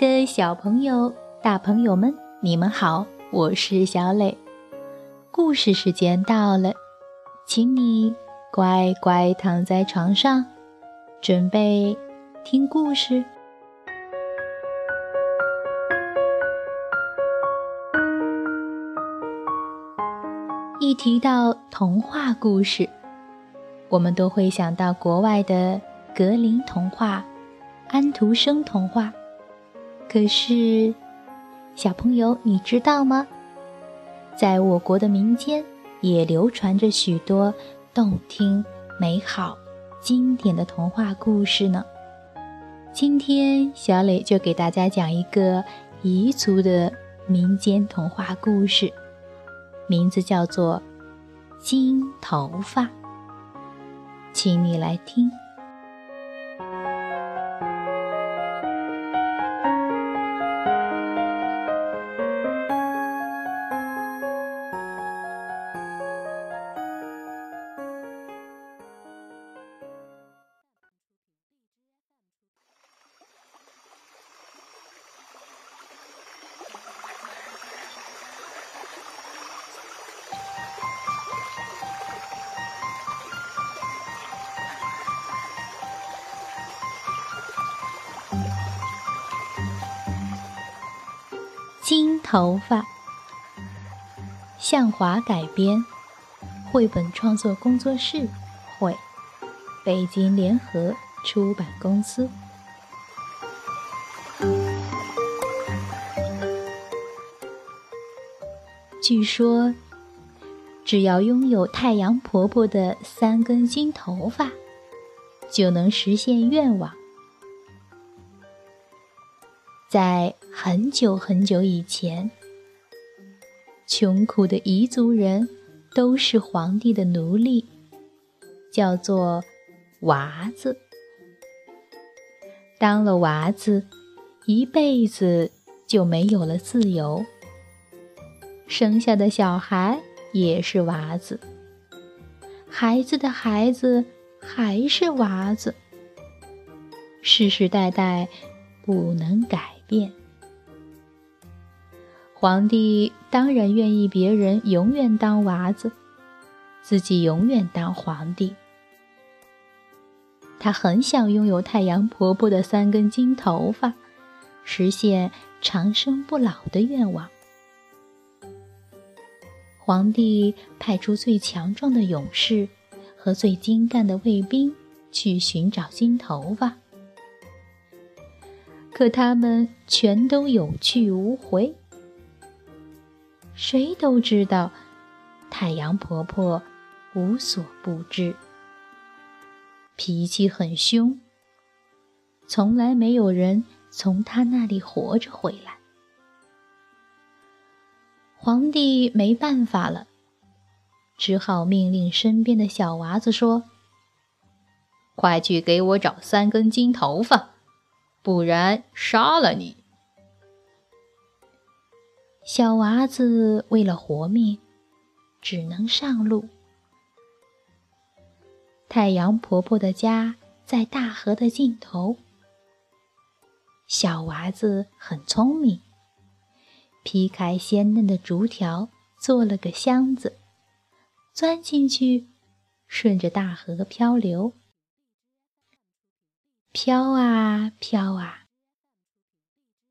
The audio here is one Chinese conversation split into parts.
的小朋友、大朋友们，你们好，我是小磊。故事时间到了，请你乖乖躺在床上，准备听故事。一提到童话故事，我们都会想到国外的格林童话、安徒生童话。可是，小朋友，你知道吗？在我国的民间也流传着许多动听、美好、经典的童话故事呢。今天，小磊就给大家讲一个彝族的民间童话故事，名字叫做《金头发》，请你来听。金头发，向华改编，绘本创作工作室绘，北京联合出版公司。据说，只要拥有太阳婆婆的三根金头发，就能实现愿望。在很久很久以前，穷苦的彝族人都是皇帝的奴隶，叫做娃子。当了娃子，一辈子就没有了自由。生下的小孩也是娃子，孩子的孩子还是娃子，世世代代不能改。变，皇帝当然愿意别人永远当娃子，自己永远当皇帝。他很想拥有太阳婆婆的三根金头发，实现长生不老的愿望。皇帝派出最强壮的勇士和最精干的卫兵去寻找金头发。可他们全都有去无回。谁都知道，太阳婆婆无所不知，脾气很凶，从来没有人从她那里活着回来。皇帝没办法了，只好命令身边的小娃子说：“快去给我找三根金头发。”不然杀了你！小娃子为了活命，只能上路。太阳婆婆的家在大河的尽头。小娃子很聪明，劈开鲜嫩的竹条，做了个箱子，钻进去，顺着大河漂流。飘啊飘啊，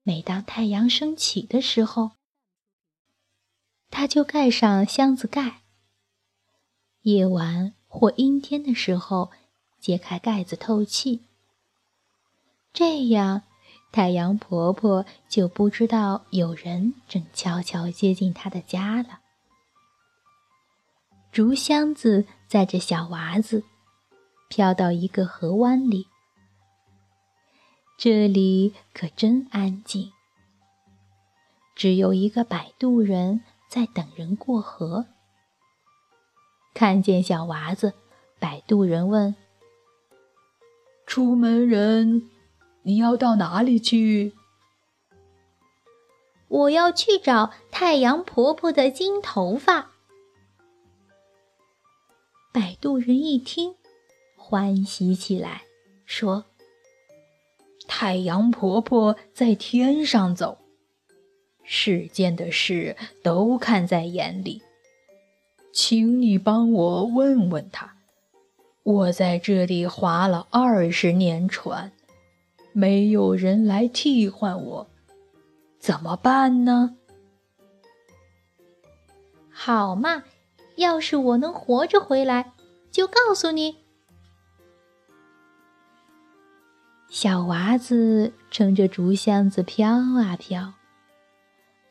每当太阳升起的时候，它就盖上箱子盖；夜晚或阴天的时候，揭开盖子透气。这样，太阳婆婆就不知道有人正悄悄接近她的家了。竹箱子载着小娃子，飘到一个河湾里。这里可真安静，只有一个摆渡人在等人过河。看见小娃子，摆渡人问：“出门人，你要到哪里去？”“我要去找太阳婆婆的金头发。”摆渡人一听，欢喜起来，说。太阳婆婆在天上走，世间的事都看在眼里。请你帮我问问他，我在这里划了二十年船，没有人来替换我，怎么办呢？好嘛，要是我能活着回来，就告诉你。小娃子乘着竹箱子飘啊飘，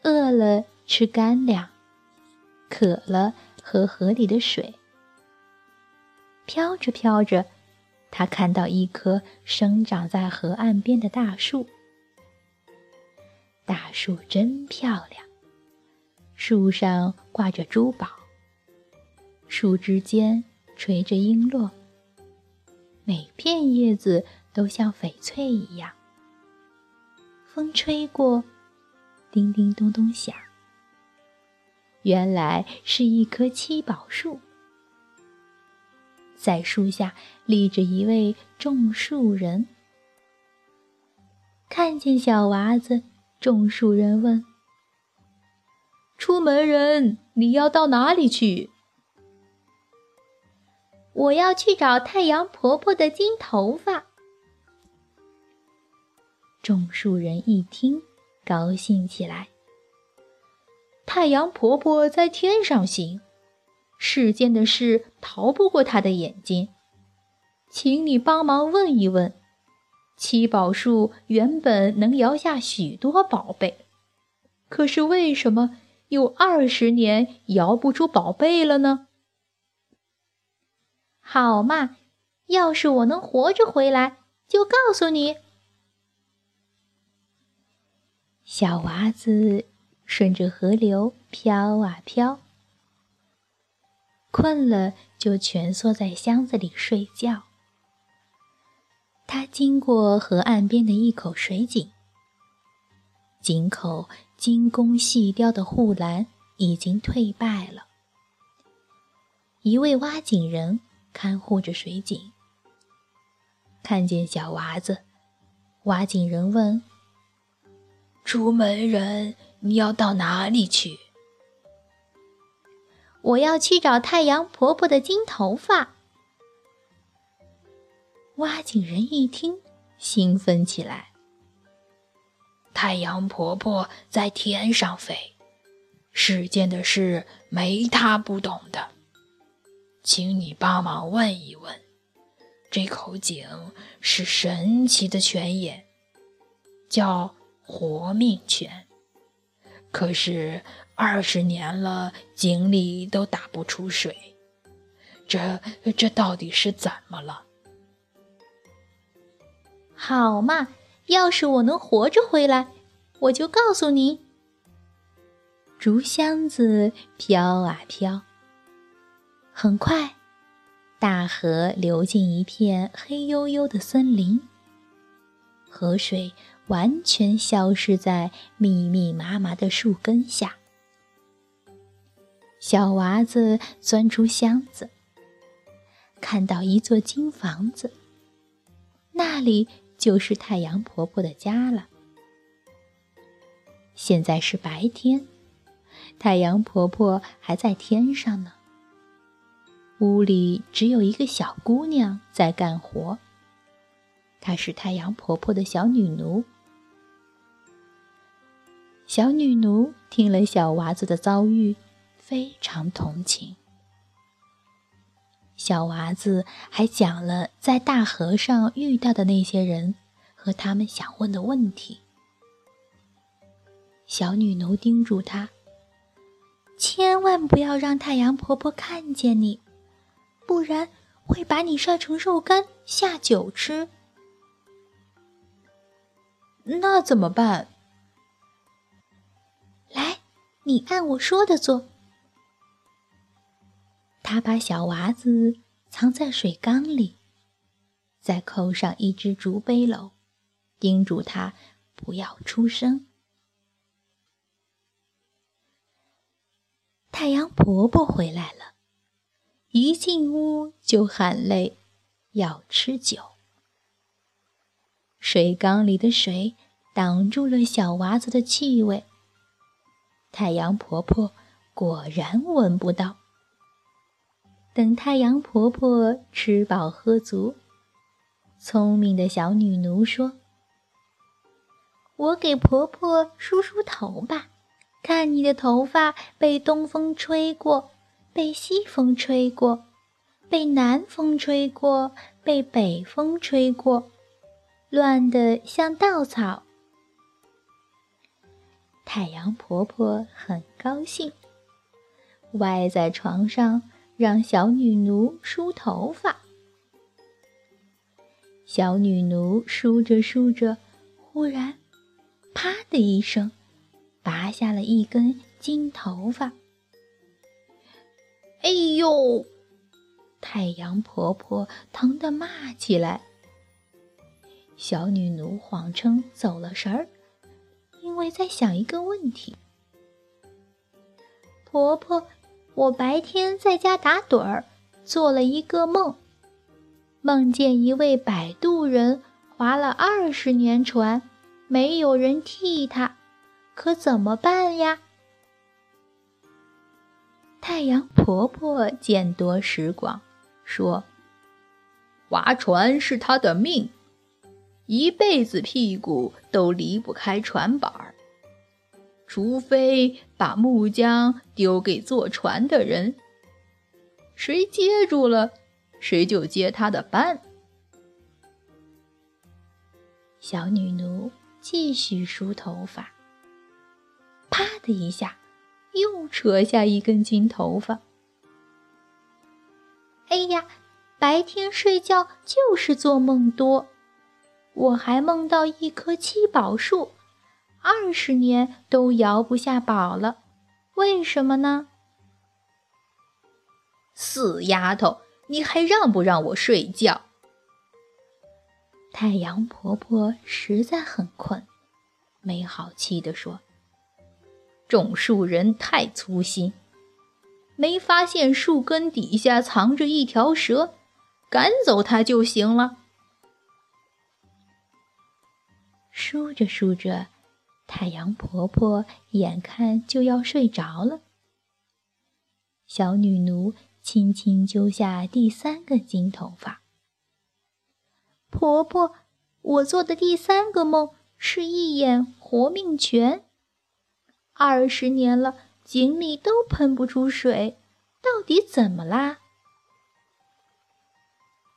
饿了吃干粮，渴了喝河里的水。飘着飘着，他看到一棵生长在河岸边的大树。大树真漂亮，树上挂着珠宝，树枝间垂着璎珞，每片叶子。都像翡翠一样，风吹过，叮叮咚咚响。原来是一棵七宝树，在树下立着一位种树人。看见小娃子，种树人问：“出门人，你要到哪里去？”“我要去找太阳婆婆的金头发。”种树人一听，高兴起来。太阳婆婆在天上行，世间的事逃不过她的眼睛。请你帮忙问一问，七宝树原本能摇下许多宝贝，可是为什么有二十年摇不出宝贝了呢？好嘛，要是我能活着回来，就告诉你。小娃子顺着河流飘啊飘，困了就蜷缩在箱子里睡觉。他经过河岸边的一口水井，井口精工细雕的护栏已经退败了。一位挖井人看护着水井，看见小娃子，挖井人问。出门人，你要到哪里去？我要去找太阳婆婆的金头发。挖井人一听，兴奋起来。太阳婆婆在天上飞，世间的事没她不懂的。请你帮忙问一问，这口井是神奇的泉眼，叫。活命泉，可是二十年了，井里都打不出水，这这到底是怎么了？好嘛，要是我能活着回来，我就告诉你。竹箱子飘啊飘，很快，大河流进一片黑黝黝的森林，河水。完全消失在密密麻麻的树根下。小娃子钻出箱子，看到一座金房子，那里就是太阳婆婆的家了。现在是白天，太阳婆婆还在天上呢。屋里只有一个小姑娘在干活，她是太阳婆婆的小女奴。小女奴听了小娃子的遭遇，非常同情。小娃子还讲了在大河上遇到的那些人和他们想问的问题。小女奴叮嘱他：“千万不要让太阳婆婆看见你，不然会把你晒成肉干下酒吃。”那怎么办？来你按我说的做。他把小娃子藏在水缸里，再扣上一只竹背篓，叮嘱他不要出声。太阳婆婆回来了，一进屋就喊累，要吃酒。水缸里的水挡住了小娃子的气味。太阳婆婆果然闻不到。等太阳婆婆吃饱喝足，聪明的小女奴说：“我给婆婆梳梳头吧，看你的头发被东风吹过，被西风吹过，被南风吹过，被北风吹过，乱得像稻草。”太阳婆婆很高兴，歪在床上。让小女奴梳头发。小女奴梳着梳着，忽然“啪”的一声，拔下了一根金头发。哎呦！太阳婆婆疼得骂起来。小女奴谎称走了神儿，为在想一个问题。婆婆。我白天在家打盹儿，做了一个梦，梦见一位摆渡人划了二十年船，没有人替他，可怎么办呀？太阳婆婆见多识广，说：“划船是他的命，一辈子屁股都离不开船板儿。”除非把木浆丢给坐船的人，谁接住了，谁就接他的班。小女奴继续梳头发，啪的一下，又扯下一根金头发。哎呀，白天睡觉就是做梦多，我还梦到一棵七宝树。二十年都摇不下宝了，为什么呢？死丫头，你还让不让我睡觉？太阳婆婆实在很困，没好气地说：“种树人太粗心，没发现树根底下藏着一条蛇，赶走它就行了。”梳着梳着。太阳婆婆眼看就要睡着了，小女奴轻轻揪下第三个金头发。婆婆，我做的第三个梦是一眼活命泉，二十年了，井里都喷不出水，到底怎么啦？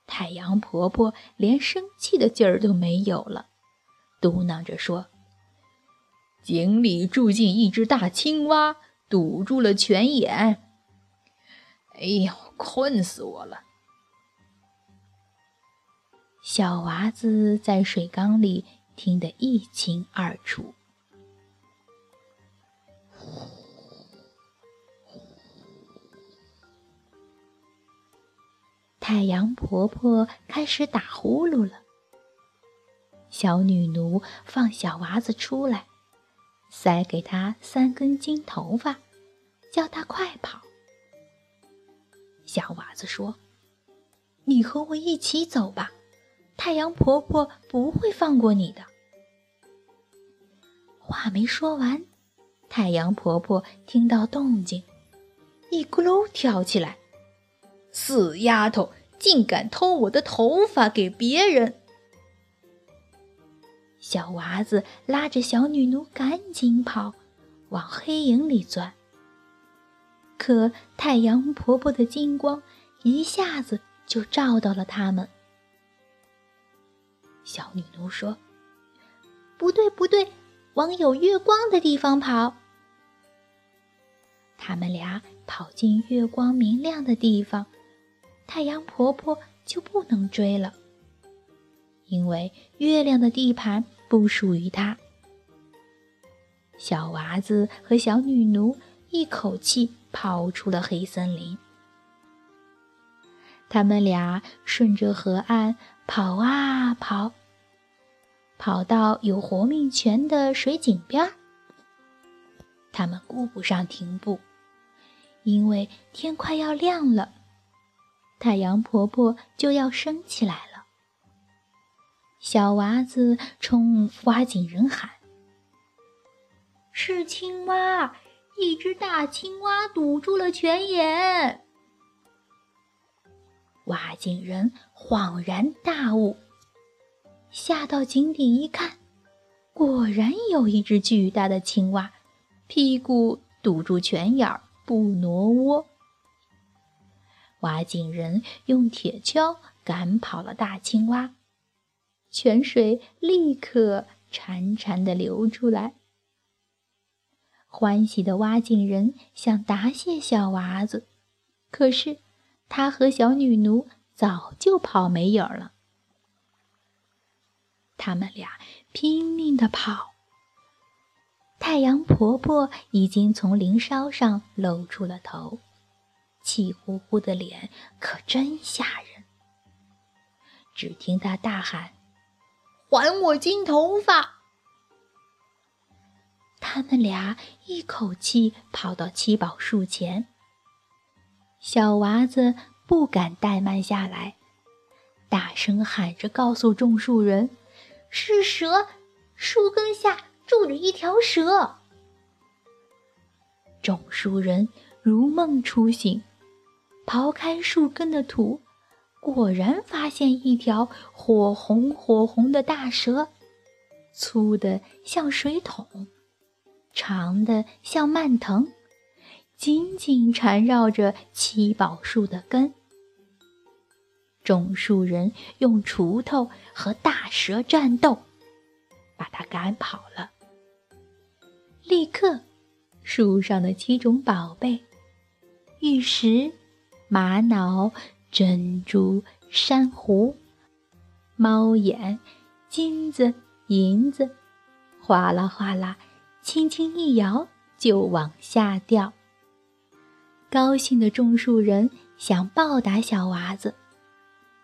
太阳婆婆连生气的劲儿都没有了，嘟囔着说。井里住进一只大青蛙，堵住了泉眼。哎呦，困死我了！小娃子在水缸里听得一清二楚。太阳婆婆开始打呼噜了。小女奴放小娃子出来。塞给他三根金头发，叫他快跑。小娃子说：“你和我一起走吧，太阳婆婆不会放过你的。”话没说完，太阳婆婆听到动静，一咕噜跳起来：“死丫头，竟敢偷我的头发给别人！”小娃子拉着小女奴赶紧跑，往黑影里钻。可太阳婆婆的金光一下子就照到了他们。小女奴说：“不对，不对，往有月光的地方跑。”他们俩跑进月光明亮的地方，太阳婆婆就不能追了。因为月亮的地盘不属于他，小娃子和小女奴一口气跑出了黑森林。他们俩顺着河岸跑啊跑，跑到有活命泉的水井边儿。他们顾不上停步，因为天快要亮了，太阳婆婆就要升起来了。小娃子冲挖井人喊：“是青蛙！一只大青蛙堵住了泉眼。”挖井人恍然大悟，下到井底一看，果然有一只巨大的青蛙，屁股堵住泉眼儿，不挪窝。挖井人用铁锹赶跑了大青蛙。泉水立刻潺潺地流出来。欢喜的挖井人想答谢小娃子，可是他和小女奴早就跑没影儿了。他们俩拼命地跑，太阳婆婆已经从林梢上露出了头，气呼呼的脸可真吓人。只听她大喊。还我金头发！他们俩一口气跑到七宝树前。小娃子不敢怠慢下来，大声喊着告诉种树人：“是蛇，树根下住着一条蛇。”种树人如梦初醒，刨开树根的土。果然发现一条火红火红的大蛇，粗的像水桶，长的像蔓藤，紧紧缠绕着七宝树的根。种树人用锄头和大蛇战斗，把它赶跑了。立刻，树上的七种宝贝——玉石、玛瑙。珍珠、珊瑚、猫眼、金子、银子，哗啦哗啦，轻轻一摇就往下掉。高兴的种树人想报答小娃子，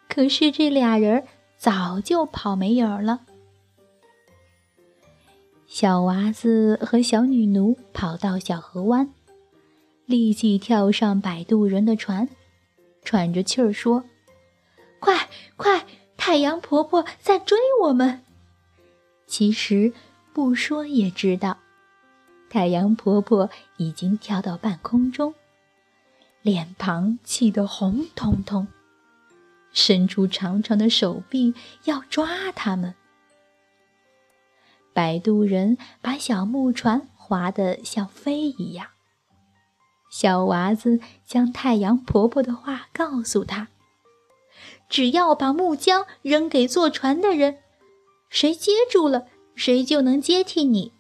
可是这俩人早就跑没影了。小娃子和小女奴跑到小河湾，立即跳上摆渡人的船。喘着气儿说：“快快，太阳婆婆在追我们。”其实不说也知道，太阳婆婆已经跳到半空中，脸庞气得红彤彤，伸出长长的手臂要抓他们。摆渡人把小木船划得像飞一样。小娃子将太阳婆婆的话告诉他：“只要把木浆扔给坐船的人，谁接住了，谁就能接替你。”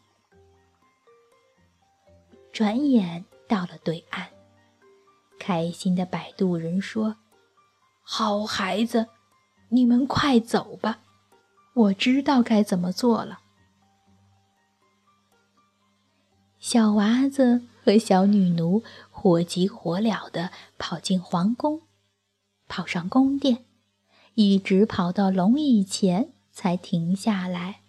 转眼到了对岸，开心的摆渡人说：“好孩子，你们快走吧，我知道该怎么做了。”小娃子和小女奴火急火燎地跑进皇宫，跑上宫殿，一直跑到龙椅前才停下来。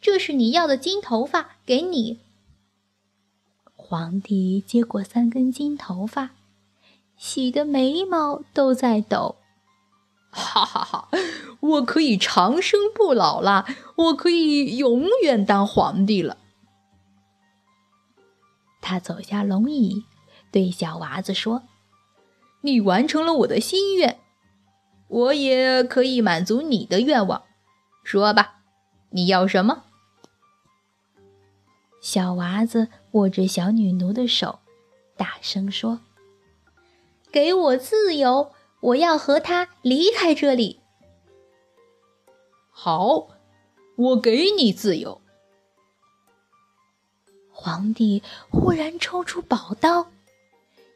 这是你要的金头发，给你。皇帝接过三根金头发，喜得眉毛都在抖。哈哈哈！我可以长生不老啦，我可以永远当皇帝了。他走下龙椅，对小娃子说：“你完成了我的心愿，我也可以满足你的愿望。说吧，你要什么？”小娃子握着小女奴的手，大声说：“给我自由！我要和他离开这里。”好，我给你自由。皇帝忽然抽出宝刀，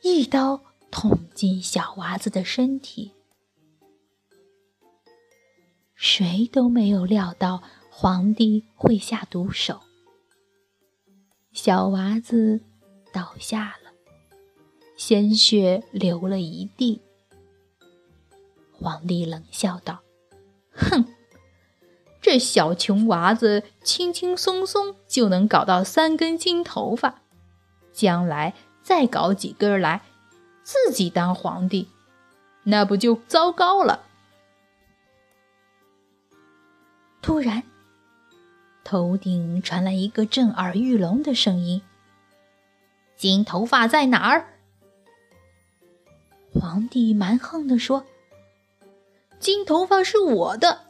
一刀捅进小娃子的身体。谁都没有料到皇帝会下毒手，小娃子倒下了，鲜血流了一地。皇帝冷笑道：“哼！”这小穷娃子轻轻松松就能搞到三根金头发，将来再搞几根来，自己当皇帝，那不就糟糕了？突然，头顶传来一个震耳欲聋的声音：“金头发在哪儿？”皇帝蛮横地说：“金头发是我的。”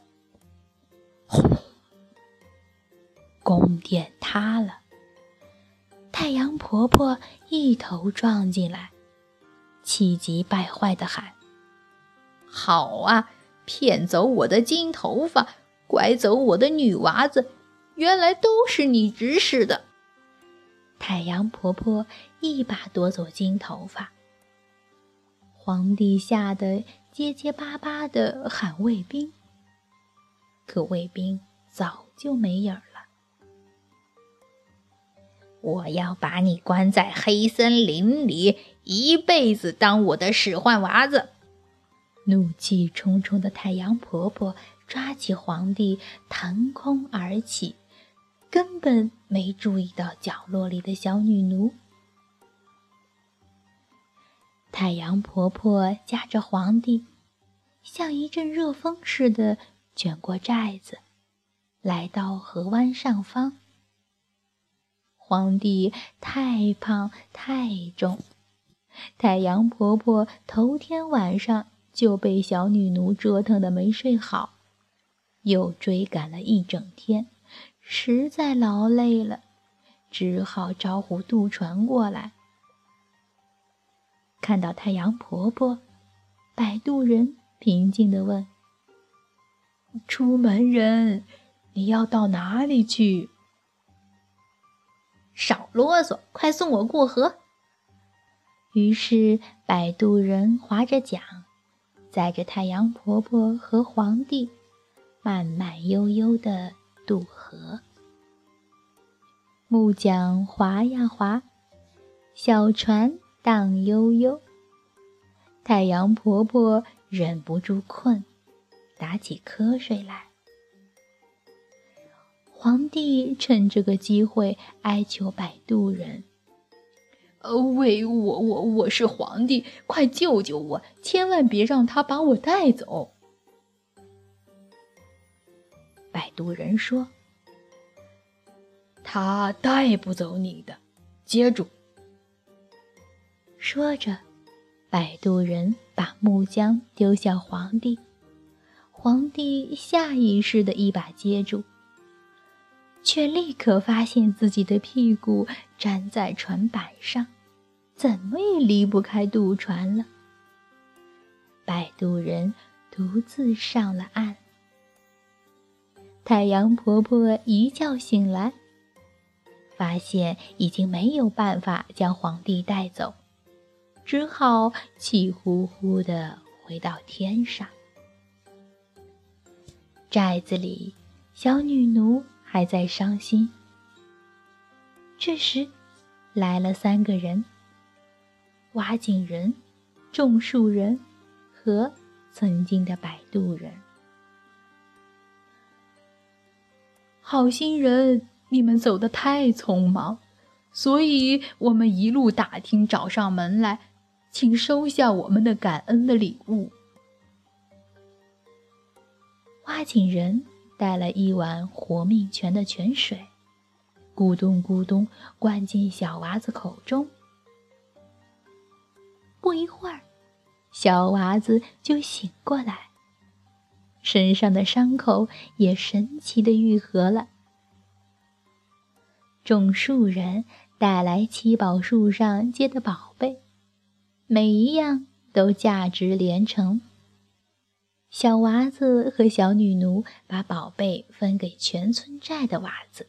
宫殿塌了，太阳婆婆一头撞进来，气急败坏地喊：“好啊，骗走我的金头发！”拐走我的女娃子，原来都是你指使的。太阳婆婆一把夺走金头发，皇帝吓得结结巴巴地喊卫兵，可卫兵早就没影儿了。我要把你关在黑森林里，一辈子当我的使唤娃子！怒气冲冲的太阳婆婆。抓起皇帝，腾空而起，根本没注意到角落里的小女奴。太阳婆婆夹着皇帝，像一阵热风似的卷过寨子，来到河湾上方。皇帝太胖太重，太阳婆婆头天晚上就被小女奴折腾的没睡好。又追赶了一整天，实在劳累了，只好招呼渡船过来。看到太阳婆婆，摆渡人平静地问：“出门人，你要到哪里去？”少啰嗦，快送我过河。于是摆渡人划着桨，载着太阳婆婆和皇帝。慢慢悠悠地渡河，木桨划呀划，小船荡悠悠。太阳婆婆忍不住困，打起瞌睡来。皇帝趁这个机会哀求摆渡人：“呃，喂，我我我是皇帝，快救救我！千万别让他把我带走。”摆渡人说：“他带不走你的，接住。”说着，摆渡人把木浆丢向皇帝，皇帝下意识的一把接住，却立刻发现自己的屁股粘在船板上，怎么也离不开渡船了。摆渡人独自上了岸。太阳婆婆一觉醒来，发现已经没有办法将皇帝带走，只好气呼呼地回到天上。寨子里，小女奴还在伤心。这时，来了三个人：挖井人、种树人和曾经的摆渡人。好心人，你们走得太匆忙，所以我们一路打听找上门来，请收下我们的感恩的礼物。挖井人带了一碗活命泉的泉水，咕咚咕咚灌进小娃子口中。不一会儿，小娃子就醒过来。身上的伤口也神奇的愈合了。种树人带来七宝树上结的宝贝，每一样都价值连城。小娃子和小女奴把宝贝分给全村寨的娃子，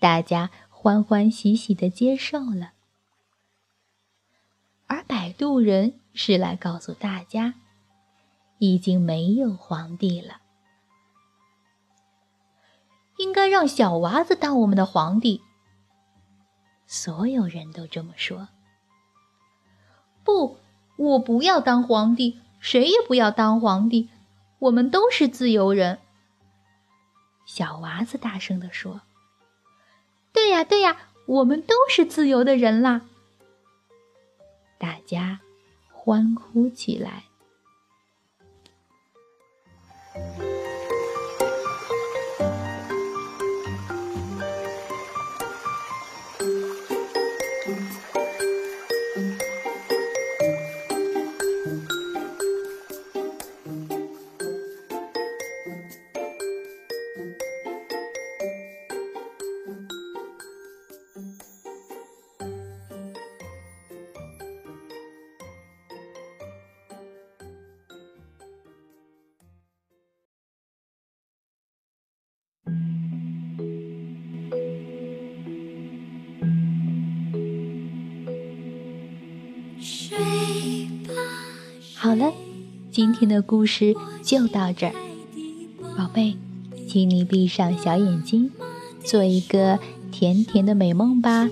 大家欢欢喜喜的接受了。而摆渡人是来告诉大家。已经没有皇帝了，应该让小娃子当我们的皇帝。所有人都这么说。不，我不要当皇帝，谁也不要当皇帝，我们都是自由人。小娃子大声地说：“对呀，对呀，我们都是自由的人啦！”大家欢呼起来。天的故事就到这儿，宝贝，请你闭上小眼睛，做一个甜甜的美梦吧，